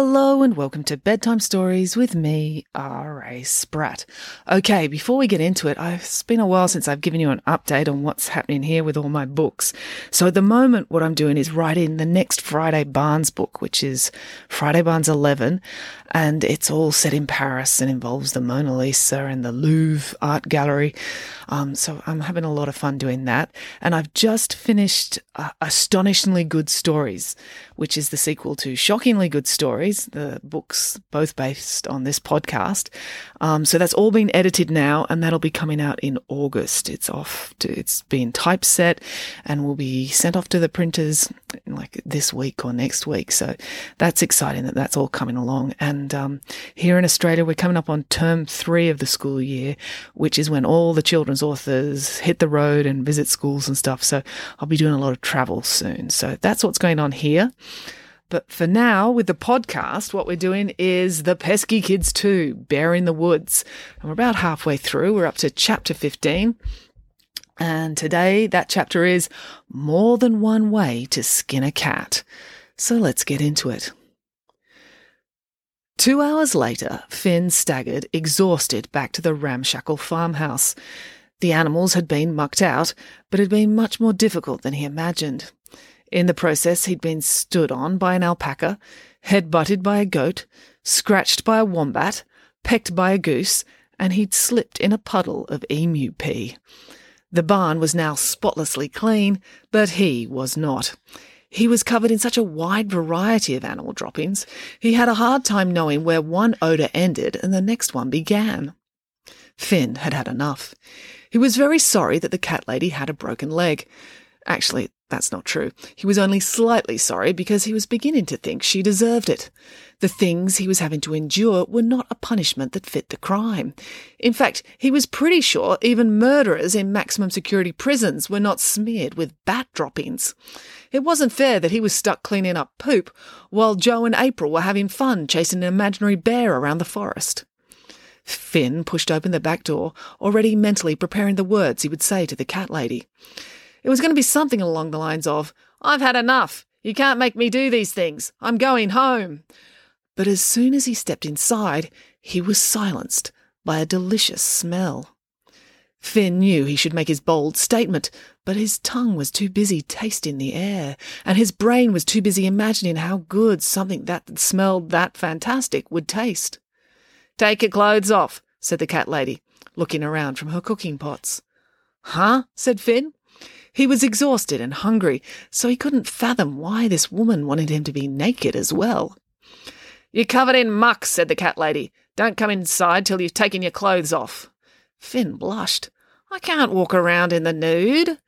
Hello and welcome to Bedtime Stories with me, R.A. Spratt. Okay, before we get into it, it's been a while since I've given you an update on what's happening here with all my books. So at the moment, what I'm doing is writing the next Friday Barnes book, which is Friday Barnes 11, and it's all set in Paris and involves the Mona Lisa and the Louvre Art Gallery. Um, so I'm having a lot of fun doing that. And I've just finished uh, Astonishingly Good Stories, which is the sequel to Shockingly Good Stories, the books both based on this podcast. Um, so that's all been edited now, and that'll be coming out in August. It's off to, it's been typeset and will be sent off to the printers like this week or next week. So that's exciting that that's all coming along. And um, here in Australia, we're coming up on term three of the school year, which is when all the children's authors hit the road and visit schools and stuff. So I'll be doing a lot of travel soon. So that's what's going on here. But for now, with the podcast, what we're doing is The Pesky Kids 2, Bear in the Woods. And we're about halfway through. We're up to chapter 15. And today, that chapter is More Than One Way to Skin a Cat. So let's get into it. Two hours later, Finn staggered, exhausted, back to the ramshackle farmhouse. The animals had been mucked out, but it had been much more difficult than he imagined. In the process, he'd been stood on by an alpaca, head-butted by a goat, scratched by a wombat, pecked by a goose, and he'd slipped in a puddle of emu pee. The barn was now spotlessly clean, but he was not. He was covered in such a wide variety of animal droppings, he had a hard time knowing where one odour ended and the next one began. Finn had had enough. He was very sorry that the cat lady had a broken leg. Actually, that's not true. He was only slightly sorry because he was beginning to think she deserved it. The things he was having to endure were not a punishment that fit the crime. In fact, he was pretty sure even murderers in maximum security prisons were not smeared with bat droppings. It wasn't fair that he was stuck cleaning up poop while Joe and April were having fun chasing an imaginary bear around the forest. Finn pushed open the back door, already mentally preparing the words he would say to the cat lady. It was going to be something along the lines of, I've had enough. You can't make me do these things. I'm going home. But as soon as he stepped inside, he was silenced by a delicious smell. Finn knew he should make his bold statement, but his tongue was too busy tasting the air, and his brain was too busy imagining how good something that smelled that fantastic would taste. Take your clothes off, said the cat lady, looking around from her cooking pots. Huh? said Finn. He was exhausted and hungry, so he couldn't fathom why this woman wanted him to be naked as well. You're covered in muck, said the cat lady. Don't come inside till you've taken your clothes off. Finn blushed. I can't walk around in the nude.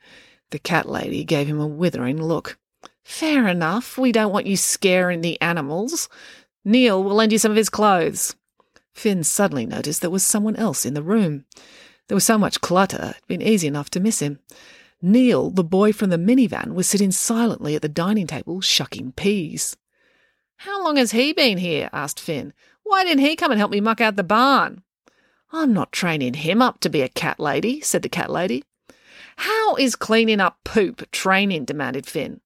The cat lady gave him a withering look. Fair enough. We don't want you scaring the animals. Neil will lend you some of his clothes. Finn suddenly noticed there was someone else in the room. There was so much clutter, it'd been easy enough to miss him. Neil, the boy from the minivan, was sitting silently at the dining table shucking peas. How long has he been here? asked Finn. Why didn't he come and help me muck out the barn? I'm not training him up to be a cat lady, said the cat lady. How is cleaning up poop training? demanded Finn.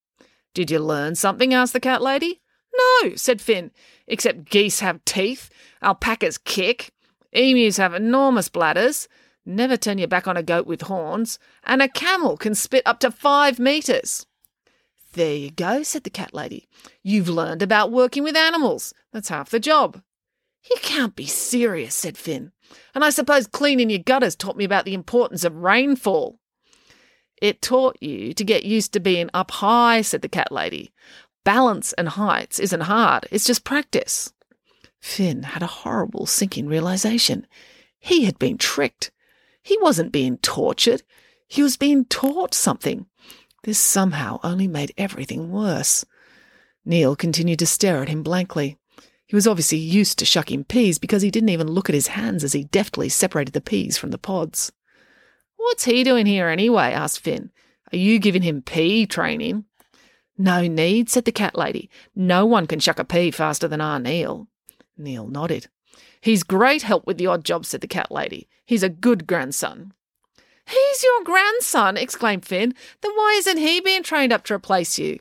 Did you learn something? asked the cat lady. No, said Finn, except geese have teeth, alpacas kick, emus have enormous bladders, Never turn your back on a goat with horns, and a camel can spit up to five metres. There you go, said the cat lady. You've learned about working with animals. That's half the job. You can't be serious, said Finn. And I suppose cleaning your gutters taught me about the importance of rainfall. It taught you to get used to being up high, said the cat lady. Balance and heights isn't hard, it's just practice. Finn had a horrible sinking realization. He had been tricked. He wasn't being tortured. He was being taught something. This somehow only made everything worse. Neil continued to stare at him blankly. He was obviously used to shucking peas because he didn't even look at his hands as he deftly separated the peas from the pods. What's he doing here anyway? asked Finn. Are you giving him pea training? No need, said the cat lady. No one can shuck a pea faster than our Neil. Neil nodded. He's great help with the odd job, said the cat lady. He's a good grandson. He's your grandson, exclaimed Finn. Then why isn't he being trained up to replace you?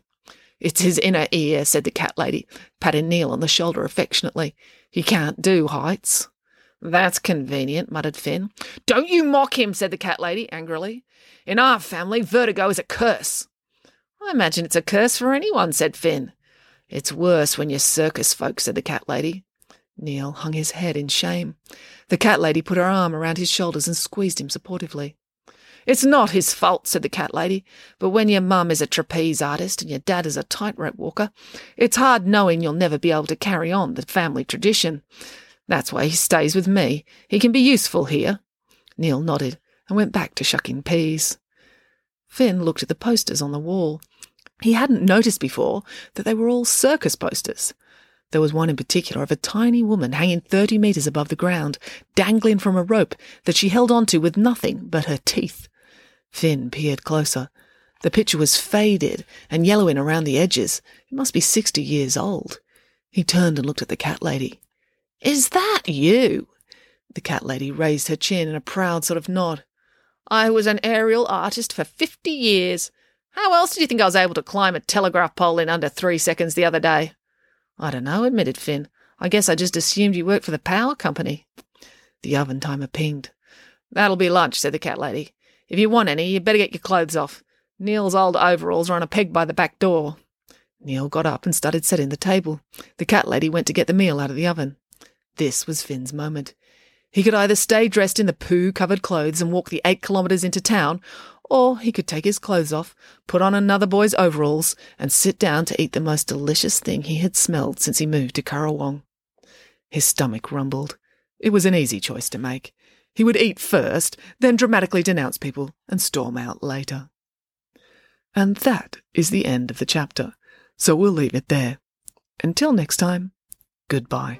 It's his inner ear, said the cat lady, patting Neil on the shoulder affectionately. He can't do heights. That's convenient, muttered Finn. Don't you mock him, said the cat lady angrily. In our family, vertigo is a curse. I imagine it's a curse for anyone, said Finn. It's worse when you're circus folk, said the cat lady. Neil hung his head in shame. The cat lady put her arm around his shoulders and squeezed him supportively. It's not his fault, said the cat lady, but when your mum is a trapeze artist and your dad is a tightrope walker, it's hard knowing you'll never be able to carry on the family tradition. That's why he stays with me. He can be useful here. Neil nodded and went back to shucking peas. Finn looked at the posters on the wall. He hadn't noticed before that they were all circus posters. There was one in particular of a tiny woman hanging 30 metres above the ground, dangling from a rope that she held onto with nothing but her teeth. Finn peered closer. The picture was faded and yellowing around the edges. It must be sixty years old. He turned and looked at the cat lady. Is that you? The cat lady raised her chin in a proud sort of nod. I was an aerial artist for fifty years. How else did you think I was able to climb a telegraph pole in under three seconds the other day? I don't know, admitted Finn. I guess I just assumed you worked for the power company. The oven timer pinged. That'll be lunch, said the cat lady. If you want any, you'd better get your clothes off. Neil's old overalls are on a peg by the back door. Neil got up and started setting the table. The cat lady went to get the meal out of the oven. This was Finn's moment. He could either stay dressed in the poo covered clothes and walk the eight kilometres into town, or he could take his clothes off, put on another boy's overalls, and sit down to eat the most delicious thing he had smelled since he moved to Currawong. His stomach rumbled. It was an easy choice to make. He would eat first, then dramatically denounce people, and storm out later. And that is the end of the chapter, so we'll leave it there. Until next time, goodbye.